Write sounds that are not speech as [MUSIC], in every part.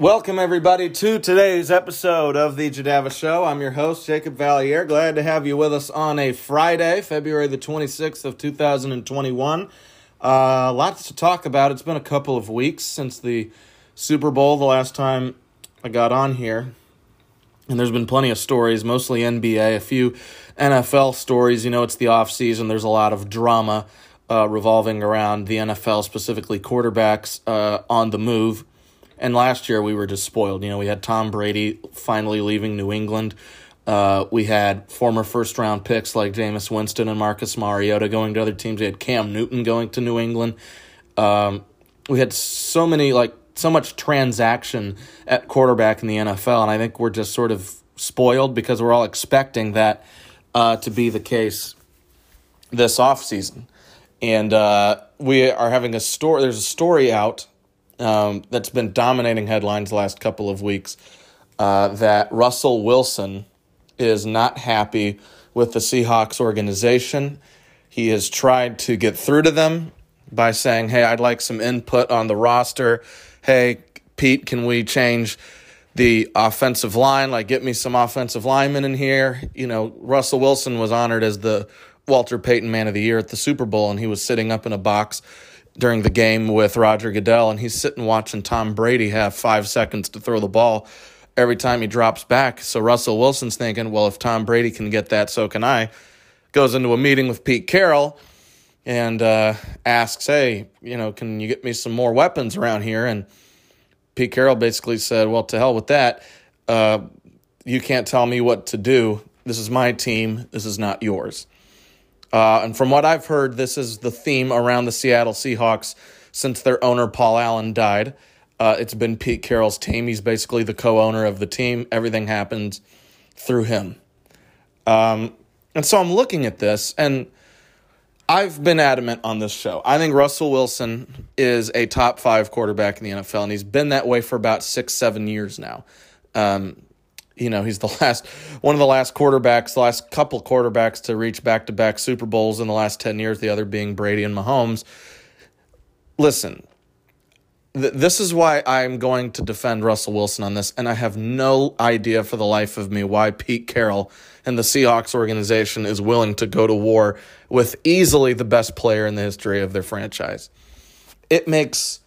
Welcome, everybody, to today's episode of The Jadava Show. I'm your host, Jacob Valier. Glad to have you with us on a Friday, February the 26th of 2021. Uh, lots to talk about. It's been a couple of weeks since the Super Bowl, the last time I got on here. And there's been plenty of stories, mostly NBA, a few NFL stories. You know, it's the off season. There's a lot of drama uh, revolving around the NFL, specifically quarterbacks uh, on the move. And last year we were just spoiled. You know, we had Tom Brady finally leaving New England. Uh, we had former first round picks like Jameis Winston and Marcus Mariota going to other teams. We had Cam Newton going to New England. Um, we had so many, like, so much transaction at quarterback in the NFL. And I think we're just sort of spoiled because we're all expecting that uh, to be the case this offseason. And uh, we are having a story, there's a story out um, that's been dominating headlines the last couple of weeks uh, that Russell Wilson is not happy with the Seahawks organization. He has tried to get through to them by saying, Hey, I'd like some input on the roster. Hey, Pete, can we change the offensive line? Like, get me some offensive linemen in here. You know, Russell Wilson was honored as the Walter Payton Man of the Year at the Super Bowl, and he was sitting up in a box during the game with Roger Goodell, and he's sitting watching Tom Brady have five seconds to throw the ball every time he drops back. So Russell Wilson's thinking, well, if Tom Brady can get that, so can I. Goes into a meeting with Pete Carroll and uh, asks, hey, you know, can you get me some more weapons around here? And Pete Carroll basically said, well, to hell with that. Uh, you can't tell me what to do. This is my team. This is not yours. Uh, and from what I've heard, this is the theme around the Seattle Seahawks since their owner, Paul Allen, died. Uh, it's been Pete Carroll's team. He's basically the co owner of the team. Everything happens through him. Um, and so I'm looking at this, and I've been adamant on this show. I think Russell Wilson is a top five quarterback in the NFL, and he's been that way for about six, seven years now. Um, you know, he's the [LAUGHS] last one of the last quarterbacks, the last couple quarterbacks to reach back to back Super Bowls in the last 10 years, the other being Brady and Mahomes. Listen, th- this is why I'm going to defend Russell Wilson on this, and I have no idea for the life of me why Pete Carroll and the Seahawks organization is willing to go to war with easily the best player in the history of their franchise. It makes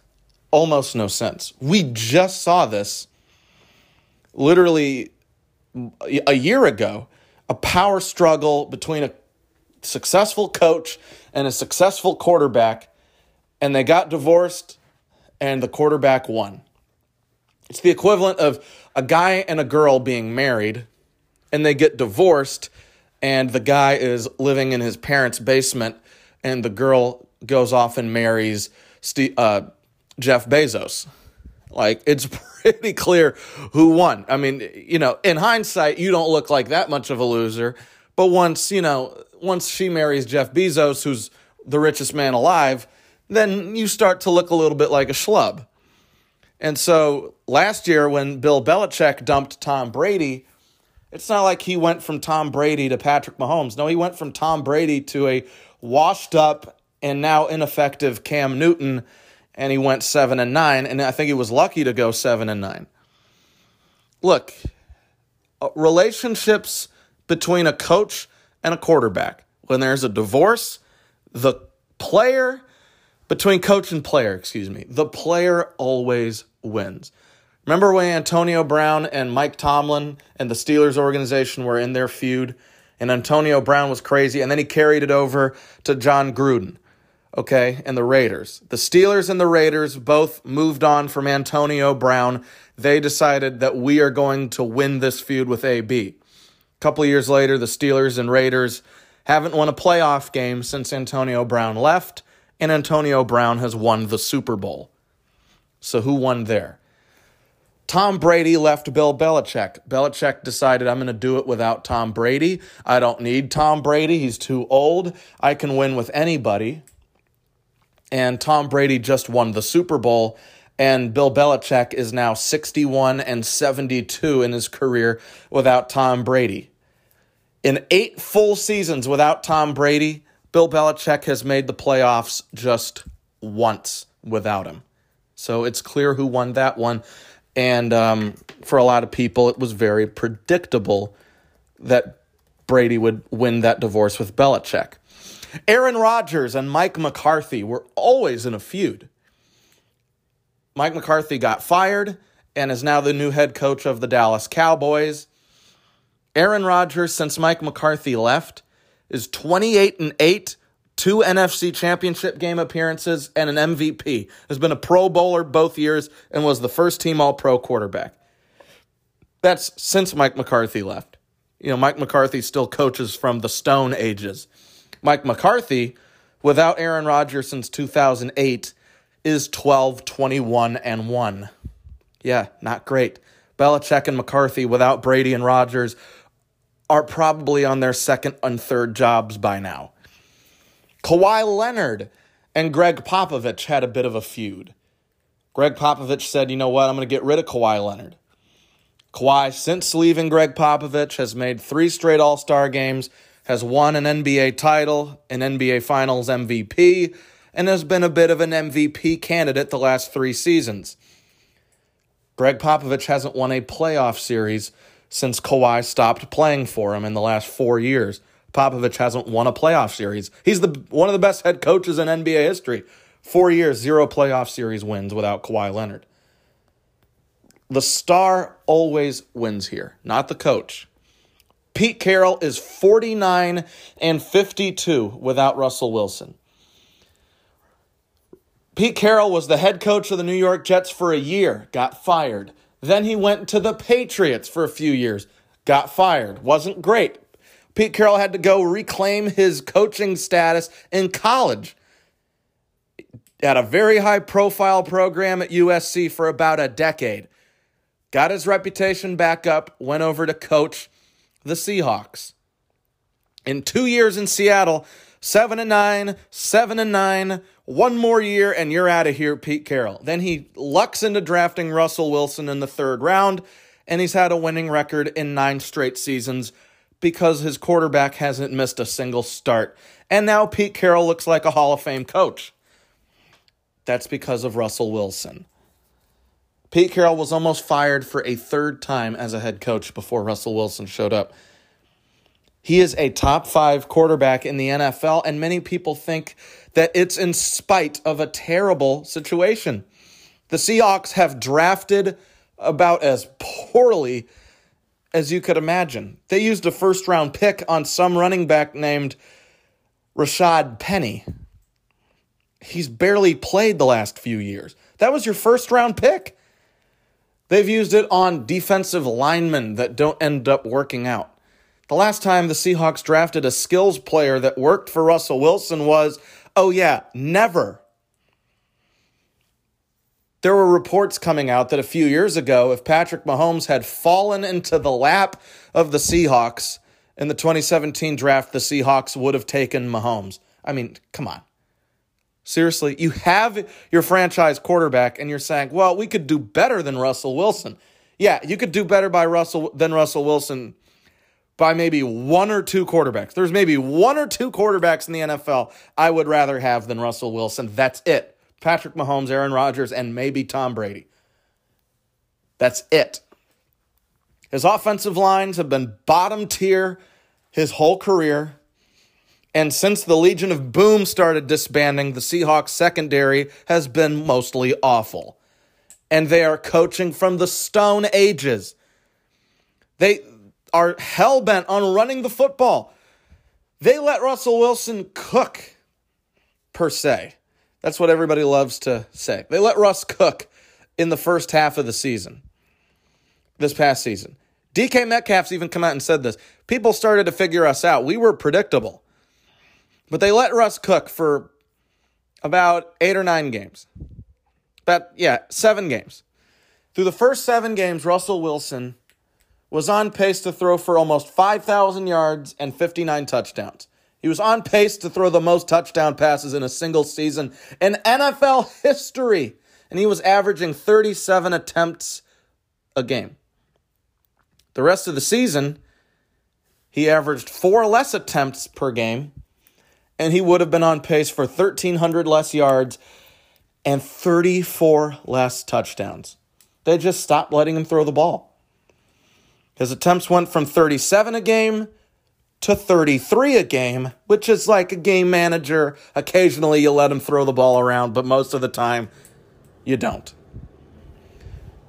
almost no sense. We just saw this literally a year ago a power struggle between a successful coach and a successful quarterback, and they got divorced, and the quarterback won. It's the equivalent of a guy and a girl being married, and they get divorced, and the guy is living in his parents' basement, and the girl goes off and marries Steve, uh, Jeff Bezos. Like, it's [LAUGHS] pretty clear who won. I mean, you know, in hindsight, you don't look like that much of a loser. But once, you know, once she marries Jeff Bezos, who's the richest man alive, then you start to look a little bit like a schlub. And so last year, when Bill Belichick dumped Tom Brady, it's not like he went from Tom Brady to Patrick Mahomes. No, he went from Tom Brady to a washed up and now ineffective Cam Newton and he went seven and nine, and I think he was lucky to go seven and nine. Look, uh, relationships between a coach and a quarterback, when there's a divorce, the player, between coach and player, excuse me, the player always wins. Remember when Antonio Brown and Mike Tomlin and the Steelers organization were in their feud? And Antonio Brown was crazy, and then he carried it over to Jon Gruden okay, and the Raiders. The Steelers and the Raiders both moved on from Antonio Brown. They decided that we are going to win this feud with AB. A couple years later, the Steelers and Raiders haven't won a playoff game since Antonio Brown left, and Antonio Brown has won the Super Bowl. So who won there? Tom Brady left Bill Belichick. Belichick decided, I'm going to do it without Tom Brady. I don't need Tom Brady. He's too old. I can win with anybody and Tom Brady just won the Super Bowl. And Bill Belichick is now 61 and 72 in his career without Tom Brady. In eight full seasons without Tom Brady, Bill Belichick has made the playoffs just once without him. So it's clear who won that one. And um, for a lot of people, it was very predictable that Brady would win that divorce with Belichick. Aaron Rodgers and Mike McCarthy were always in a feud. Mike McCarthy got fired and is now the new head coach of the Dallas Cowboys. Aaron Rodgers, since Mike McCarthy left, is 28 and 8, two NFC championship game appearances, and an MVP. Has been a Pro Bowler both years and was the first team All Pro quarterback. That's since Mike McCarthy left. You know, Mike McCarthy still coaches from the Stone Ages. Mike McCarthy, without Aaron Rodgers since 2008, is 12, 21, and 1. Yeah, not great. Belichick and McCarthy, without Brady and Rodgers, are probably on their second and third jobs by now. Kawhi Leonard and Gregg Popovich had a bit of a feud. Gregg Popovich said, you know what, I'm going to get rid of Kawhi Leonard. Kawhi, since leaving Gregg Popovich, has made three straight All Star games, has won an NBA title, an NBA Finals MVP, and has been a bit of an MVP candidate the last three seasons. Gregg Popovich hasn't won a playoff series since Kawhi stopped playing for him in the last four years. Popovich hasn't won a playoff series. He's the one of the best head coaches in NBA history. Four years, zero playoff series wins without Kawhi Leonard. The star always wins here, not the coach. Pete Carroll is 49 and 52 without Russell Wilson. Pete Carroll was the head coach of the New York Jets for a year, got fired. Then he went to the Patriots for a few years, got fired. Wasn't great. Pete Carroll had to go reclaim his coaching status in college. Had a very high profile program at USC for about a decade. Got his reputation back up, went over to coach the Seahawks. In two years in Seattle, seven and nine, seven and nine, one more year, and you're out of here, Pete Carroll. Then he lucks into drafting Russell Wilson in the third round, and he's had a winning record in nine straight seasons because his quarterback hasn't missed a single start. And now Pete Carroll looks like a Hall of Fame coach. That's because of Russell Wilson. Pete Carroll was almost fired for a third time as a head coach before Russell Wilson showed up. He is a top five quarterback in the NFL, and many people think that it's in spite of a terrible situation. The Seahawks have drafted about as poorly as you could imagine. They used a first round pick on some running back named Rashaad Penny. He's barely played the last few years. That was your first round pick. They've used it on defensive linemen that don't end up working out. The last time the Seahawks drafted a skills player that worked for Russell Wilson was, oh, yeah, never. There were reports coming out that a few years ago, if Patrick Mahomes had fallen into the lap of the Seahawks in the 2017 draft, the Seahawks would have taken Mahomes. I mean, come on. Seriously, you have your franchise quarterback and you're saying, "Well, we could do better than Russell Wilson." Yeah, you could do better by Russell than Russell Wilson by maybe one or two quarterbacks. There's maybe one or two quarterbacks in the NFL I would rather have than Russell Wilson. That's it. Patrick Mahomes, Aaron Rodgers, and maybe Tom Brady. That's it. His offensive lines have been bottom tier his whole career. And since the Legion of Boom started disbanding, the Seahawks secondary has been mostly awful. And they are coaching from the Stone Ages. They are hell bent on running the football. They let Russell Wilson cook, per se. That's what everybody loves to say. They let Russ cook in the first half of the season, this past season. DK Metcalf's even come out and said this. People started to figure us out. We were predictable. But they let Russ cook for about eight or nine games. About, yeah, seven games. Through the first seven games, Russell Wilson was on pace to throw for almost 5,000 yards and 59 touchdowns. He was on pace to throw the most touchdown passes in a single season in NFL [LAUGHS] history, and he was averaging 37 attempts a game. The rest of the season, he averaged four less attempts per game, and he would have been on pace for 1,300 less yards and 34 less touchdowns. They just stopped letting him throw the ball. His attempts went from 37 a game to 33 a game, which is like a game manager. Occasionally you let him throw the ball around, but most of the time you don't.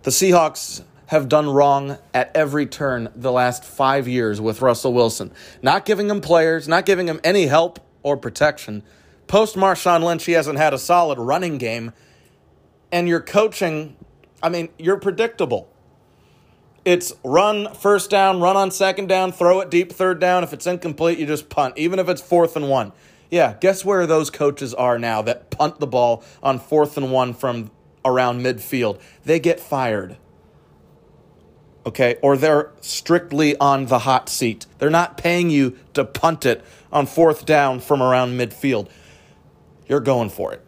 The Seahawks have done wrong at every turn the last five years with Russell Wilson. Not giving him players, not giving him any help or protection. Post Marshawn Lynch, he hasn't had a solid running game. And you're coaching, I mean, you're predictable. It's run first down, run on second down, throw it deep third down. If it's incomplete, you just punt, even if it's fourth and one. Yeah, guess where those coaches are now that punt the ball on fourth and one from around midfield? They get fired. Okay, or they're strictly on the hot seat. They're not paying you to punt it on fourth down from around midfield. You're going for it.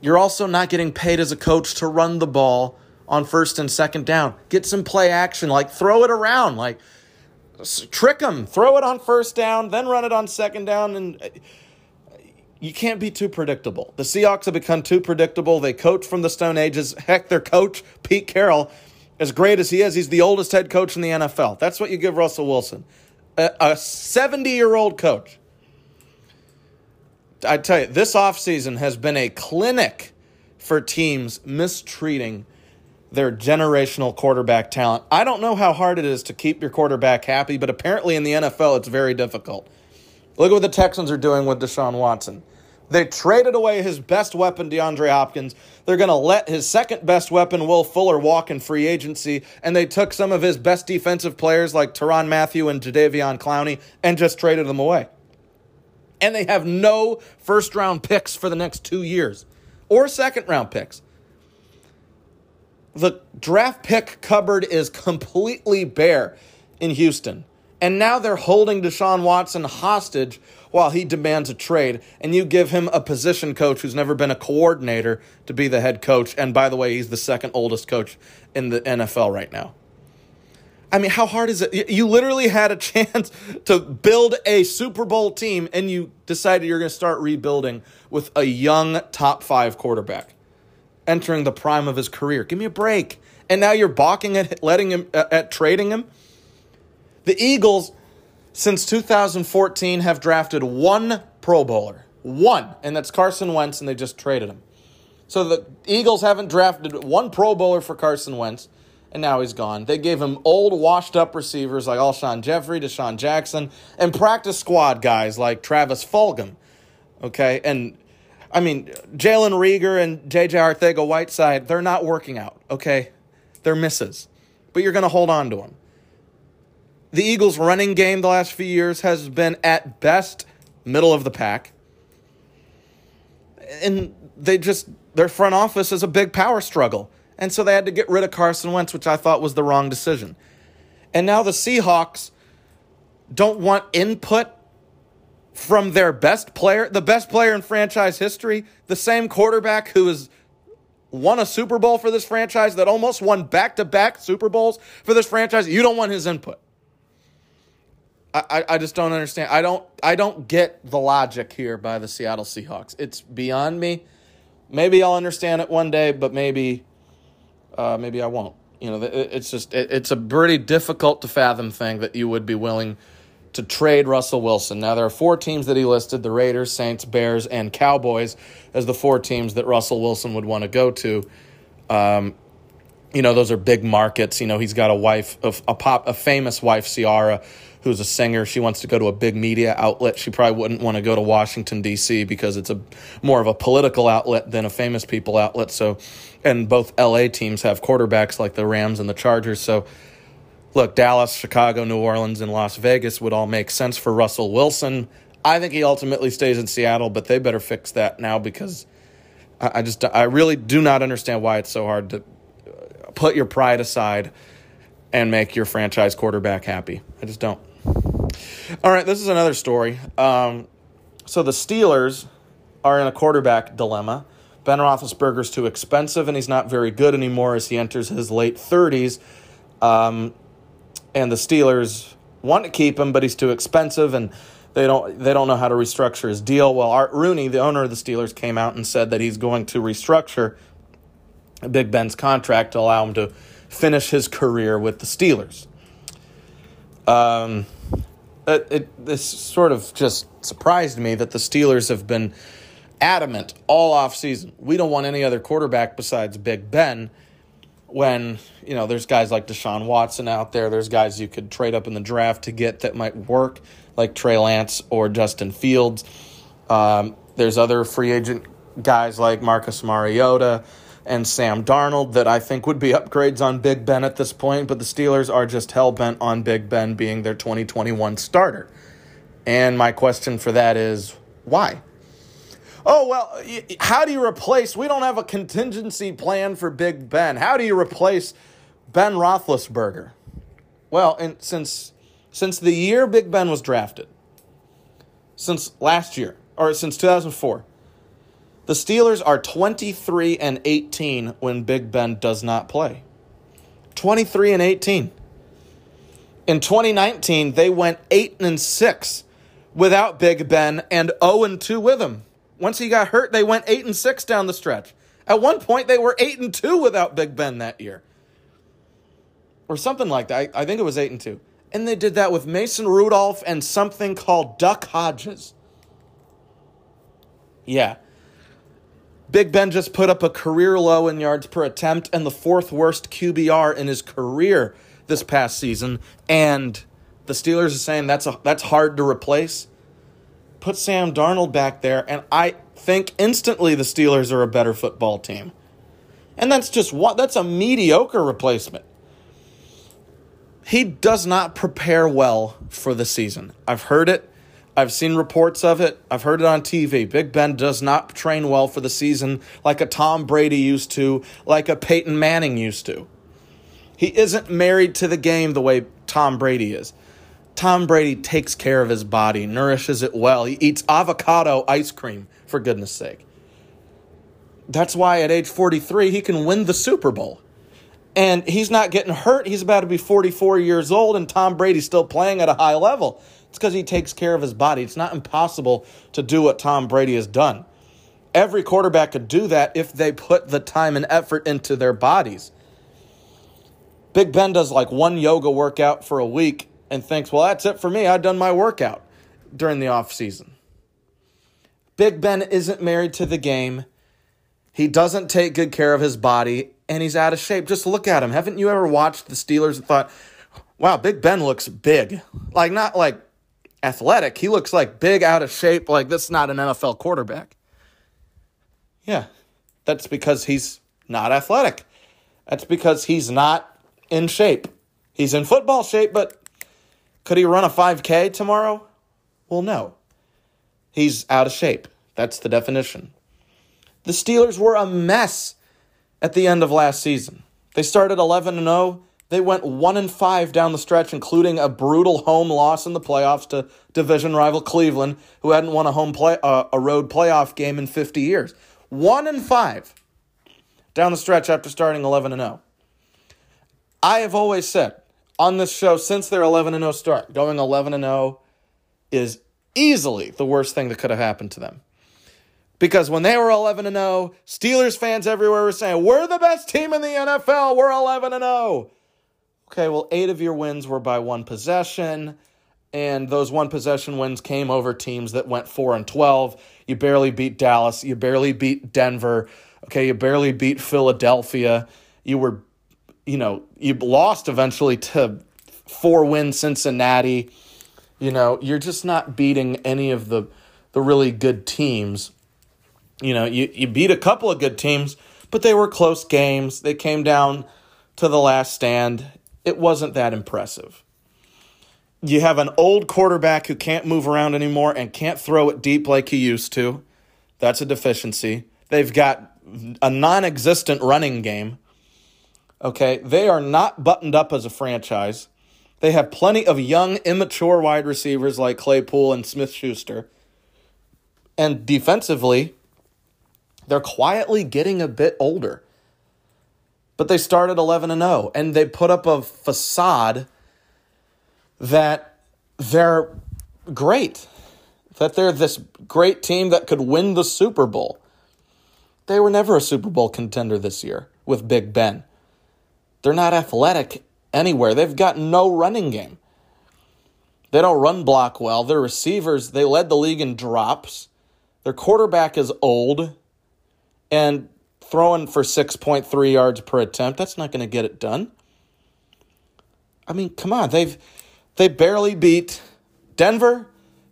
You're also not getting paid as a coach to run the ball on first and second down. Get some play action, like throw it around, like trick them, throw it on first down, then run it on second down, and uh, you can't be too predictable. The Seahawks have become too predictable. They coach from the Stone Ages. [LAUGHS] Heck, their coach Pete Carroll, as great as he is, he's the oldest head coach in the NFL. That's what you give Russell Wilson, a 70 year old coach. I tell you, this offseason has been a clinic for teams mistreating their generational quarterback talent. I don't know how hard it is to keep your quarterback happy, but apparently in the NFL it's very difficult. Look at what the Texans are doing with Deshaun Watson. They traded away his best weapon, DeAndre Hopkins. They're going to let his second best weapon, Will Fuller, walk in free agency. And they took some of his best defensive players like Tyrann Mathieu and Jadeveon Clowney and just traded them away. And they have no first round picks for the next two years or second round picks the draft pick cupboard is completely bare in Houston. And now they're holding Deshaun Watson hostage while he demands a trade. And you give him a position coach who's never been a coordinator to be the head coach. And by the way, he's the second oldest coach in the NFL right now. I mean, how hard is it? You literally had a [LAUGHS] chance to build a Super Bowl team and you decided you're going to start rebuilding with a young top five quarterback entering the prime of his career. Give me a break. And now you're balking at letting him at trading him. The Eagles since 2014 have drafted one Pro Bowler. One, and that's Carson Wentz and they just traded him. So the Eagles haven't drafted one Pro Bowler for Carson Wentz and now he's gone. They gave him old, washed up receivers like Alshon Jeffery, DeSean Jackson, and practice squad guys like Travis Fulgham. Okay, and I mean, Jalen Reagor and JJ Arcega Whiteside, they're not working out, okay? They're misses. But you're going to hold on to them. The Eagles' running game the last few years has been at best middle of the pack. And they just, their front office is a big power struggle. And so they had to get rid of Carson Wentz, which I thought was the wrong decision. And now the Seahawks don't want input from their best player, the best player in franchise history, the same quarterback who has won a Super Bowl for this franchise, that almost won back to back Super Bowls for this franchise. You don't want his input. I, I, just don't understand. I don't I don't get the logic here by the Seattle Seahawks. It's beyond me. Maybe I'll understand it one day, but maybe uh, maybe I won't. You know, it's just it, it's a pretty difficult to fathom thing that you would be willing to trade Russell Wilson. Now, there are four teams that he listed the Raiders, Saints, Bears, and Cowboys as the four teams that Russell Wilson would want to go to. Um, you know, those are big markets. You know, he's got a wife, of a, pop, a famous wife, Ciara, who's a singer. She wants to go to a big media outlet. She probably wouldn't want to go to Washington D.C. because it's a more of a political outlet than a famous people outlet. So, and both L.A. teams have quarterbacks like the Rams and the Chargers. So, look, Dallas, Chicago, New Orleans, and Las Vegas would all make sense for Russell Wilson. I think he ultimately stays in Seattle, but they better fix that now because I, just I really do not understand why it's so hard to uh, put your pride aside and make your franchise quarterback happy. I just don't. All right, this is another story. Um, so the Steelers are in a quarterback dilemma. Ben Roethlisberger's too expensive, and he's not very good anymore as he enters his late 30s. Um, and the Steelers want to keep him, but he's too expensive, and they don't they don't know how to restructure his deal. Well, Art Rooney, the owner of the Steelers, came out and said that he's going to restructure Big Ben's contract to allow him to finish his career with the Steelers. Um, it, it, this sort of just surprised me that the Steelers have been adamant all offseason. We don't want any other quarterback besides Big Ben. When, you know, there's guys like Deshaun Watson out there, there's guys you could trade up in the draft to get that might work, like Trey Lance or Justin Fields. Um, there's other free agent guys like Marcus Mariota and Sam Darnold that I think would be upgrades on Big Ben at this point, but the Steelers are just hell bent on Big Ben being their 2021 starter. And my question for that is why? Oh, well, how do you replace? We don't have a contingency plan for Big Ben. How do you replace Ben Roethlisberger? Well, and since since the year Big Ben was drafted, since last year or since 2004, the Steelers are 23 and 18 when Big Ben does not play. 23 and 18. In 2019, they went 8 and 6 without Big Ben and 0 and 2 with him. Once he got hurt, they went 8 and 6 down the stretch. At one point, they were 8 and 2 without Big Ben that year. Or something like that. I, I think it was 8 and 2. And they did that with Mason Rudolph and something called Duck Hodges. Yeah. Big Ben just put up a career low in yards per attempt and the fourth worst QBR in his career this past season. And the Steelers are saying that's a, that's hard to replace. Put Sam Darnold back there, and I think instantly the Steelers are a better football team. And that's just what that's a mediocre replacement. He does not prepare well for the season. I've heard it. I've seen reports of it. I've heard it on TV. Big Ben does not train well for the season like a Tom Brady used to, like a Peyton Manning used to. He isn't married to the game the way Tom Brady is. Tom Brady takes care of his body, nourishes it well. He eats avocado ice cream, for goodness sake. That's why at age 43, he can win the Super Bowl. And he's not getting hurt. He's about to be 44 years old, and Tom Brady's still playing at a high level. It's because he takes care of his body. It's not impossible to do what Tom Brady has done. Every quarterback could do that if they put the time and effort into their bodies. Big Ben does like one yoga workout for a week and thinks, well, that's it for me. I've done my workout during the off season. Big Ben isn't married to the game. He doesn't take good care of his body, and he's out of shape. Just look at him. Haven't you ever watched the Steelers and thought, wow, Big Ben looks big? Like, not like athletic. He looks like big, out of shape. Like this is not an NFL quarterback. Yeah, that's because he's not athletic. That's because he's not in shape. He's in football shape, but could he run a 5K tomorrow? Well, no. He's out of shape. That's the definition. The Steelers were a mess at the end of last season. They started 11 and 0. They went one and five down the stretch, including a brutal home loss in the playoffs to division rival Cleveland, who hadn't won a home play uh, a road playoff game in 50 years. One and five down the stretch after starting 11 and 0. I have always said on this show since their 11 and 0 start, going 11 and 0 is easily the worst thing that could have happened to them. Because when they were 11 and 0, Steelers fans everywhere were saying, "We're the best team in the NFL. We're 11 and 0." Okay, well, eight of your wins were by one possession, and those one possession wins came over teams that went 4 and 12. You barely beat Dallas, you barely beat Denver, okay, you barely beat Philadelphia. You were you know, you lost eventually to four win Cincinnati. You know, you're just not beating any of the the really good teams. You know, you, you beat a couple of good teams, but they were close games. They came down to the last stand it wasn't that impressive. You have an old quarterback who can't move around anymore and can't throw it deep like he used to. That's a deficiency. They've got a non existent running game. Okay, they are not buttoned up as a franchise. They have plenty of young, immature wide receivers like Claypool and Smith Schuster. And defensively, they're quietly getting a bit older but they started 11 and 0 and they put up a facade that they're great that they're this great team that could win the Super Bowl. They were never a Super Bowl contender this year. with Big Ben. They're not athletic anywhere. They've got no running game. They don't run block well. Their receivers, they led the league in drops. Their quarterback is old and throwing for 6.3 yards per attempt. That's not going to get it done. I mean, come on. They've they barely beat Denver,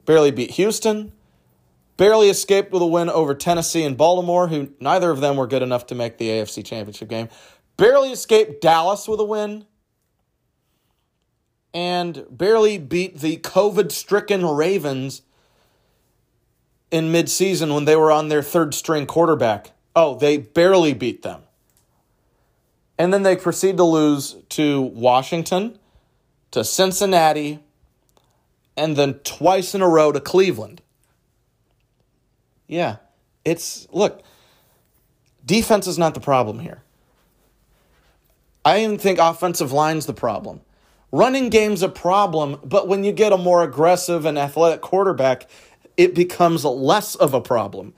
barely beat Houston, barely escaped with a win over Tennessee and Baltimore, who neither of them were good enough to make the AFC Championship game. Barely escaped Dallas with a win and barely beat the COVID stricken Ravens in midseason when they were on their third string quarterback. Oh, they barely beat them. And then they proceed to lose to Washington, to Cincinnati, and then twice in a row to Cleveland. Yeah, it's look, defense is not the problem here. I even think offensive line's the problem. Running game's a problem, but when you get a more aggressive and athletic quarterback, it becomes less of a problem.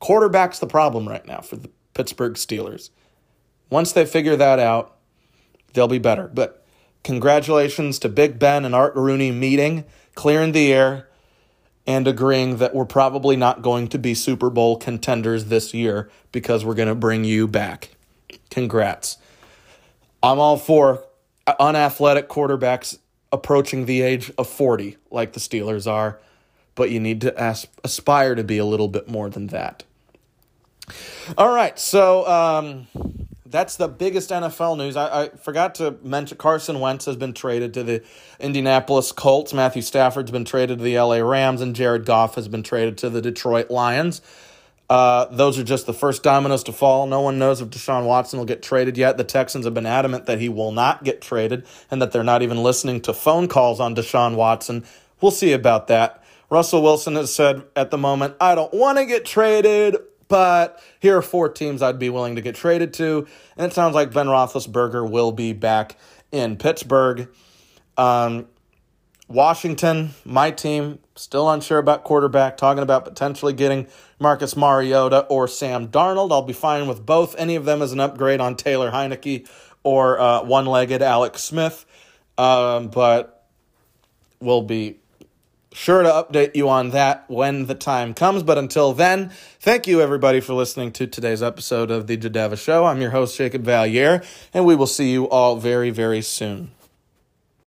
Quarterback's the problem right now for the Pittsburgh Steelers. Once they figure that out, they'll be better. But congratulations to Big Ben and Art Rooney meeting, clearing the air, and agreeing that we're probably not going to be Super Bowl contenders this year because we're going to bring you back. Congrats. I'm all for unathletic quarterbacks approaching the age of 40, like the Steelers are, but you need to as- aspire to be a little bit more than that. All right, so um, that's the biggest NFL news. I, I, forgot to mention Carson Wentz has been traded to the Indianapolis Colts. Matthew Stafford's been traded to the LA Rams, and Jared Goff has been traded to the Detroit Lions. Uh, those are just the first dominoes to fall. No one knows if Deshaun Watson will get traded yet. The Texans have been adamant that he will not get traded and that they're not even listening to phone calls on Deshaun Watson. We'll see about that. Russell Wilson has said at the moment, I don't want to get traded, but here are four teams I'd be willing to get traded to. And it sounds like Ben Roethlisberger will be back in Pittsburgh. Um, Washington, my team, still unsure about quarterback, talking about potentially getting Marcus Mariota or Sam Darnold. I'll be fine with both. Any of them as an upgrade on Taylor Heinicke or uh, one legged Alex Smith. Um, but we'll be sure to update you on that when the time comes. But until then, thank you everybody for listening to today's episode of The Jadava Show. I'm your host, Jacob Valier, and we will see you all very, very soon.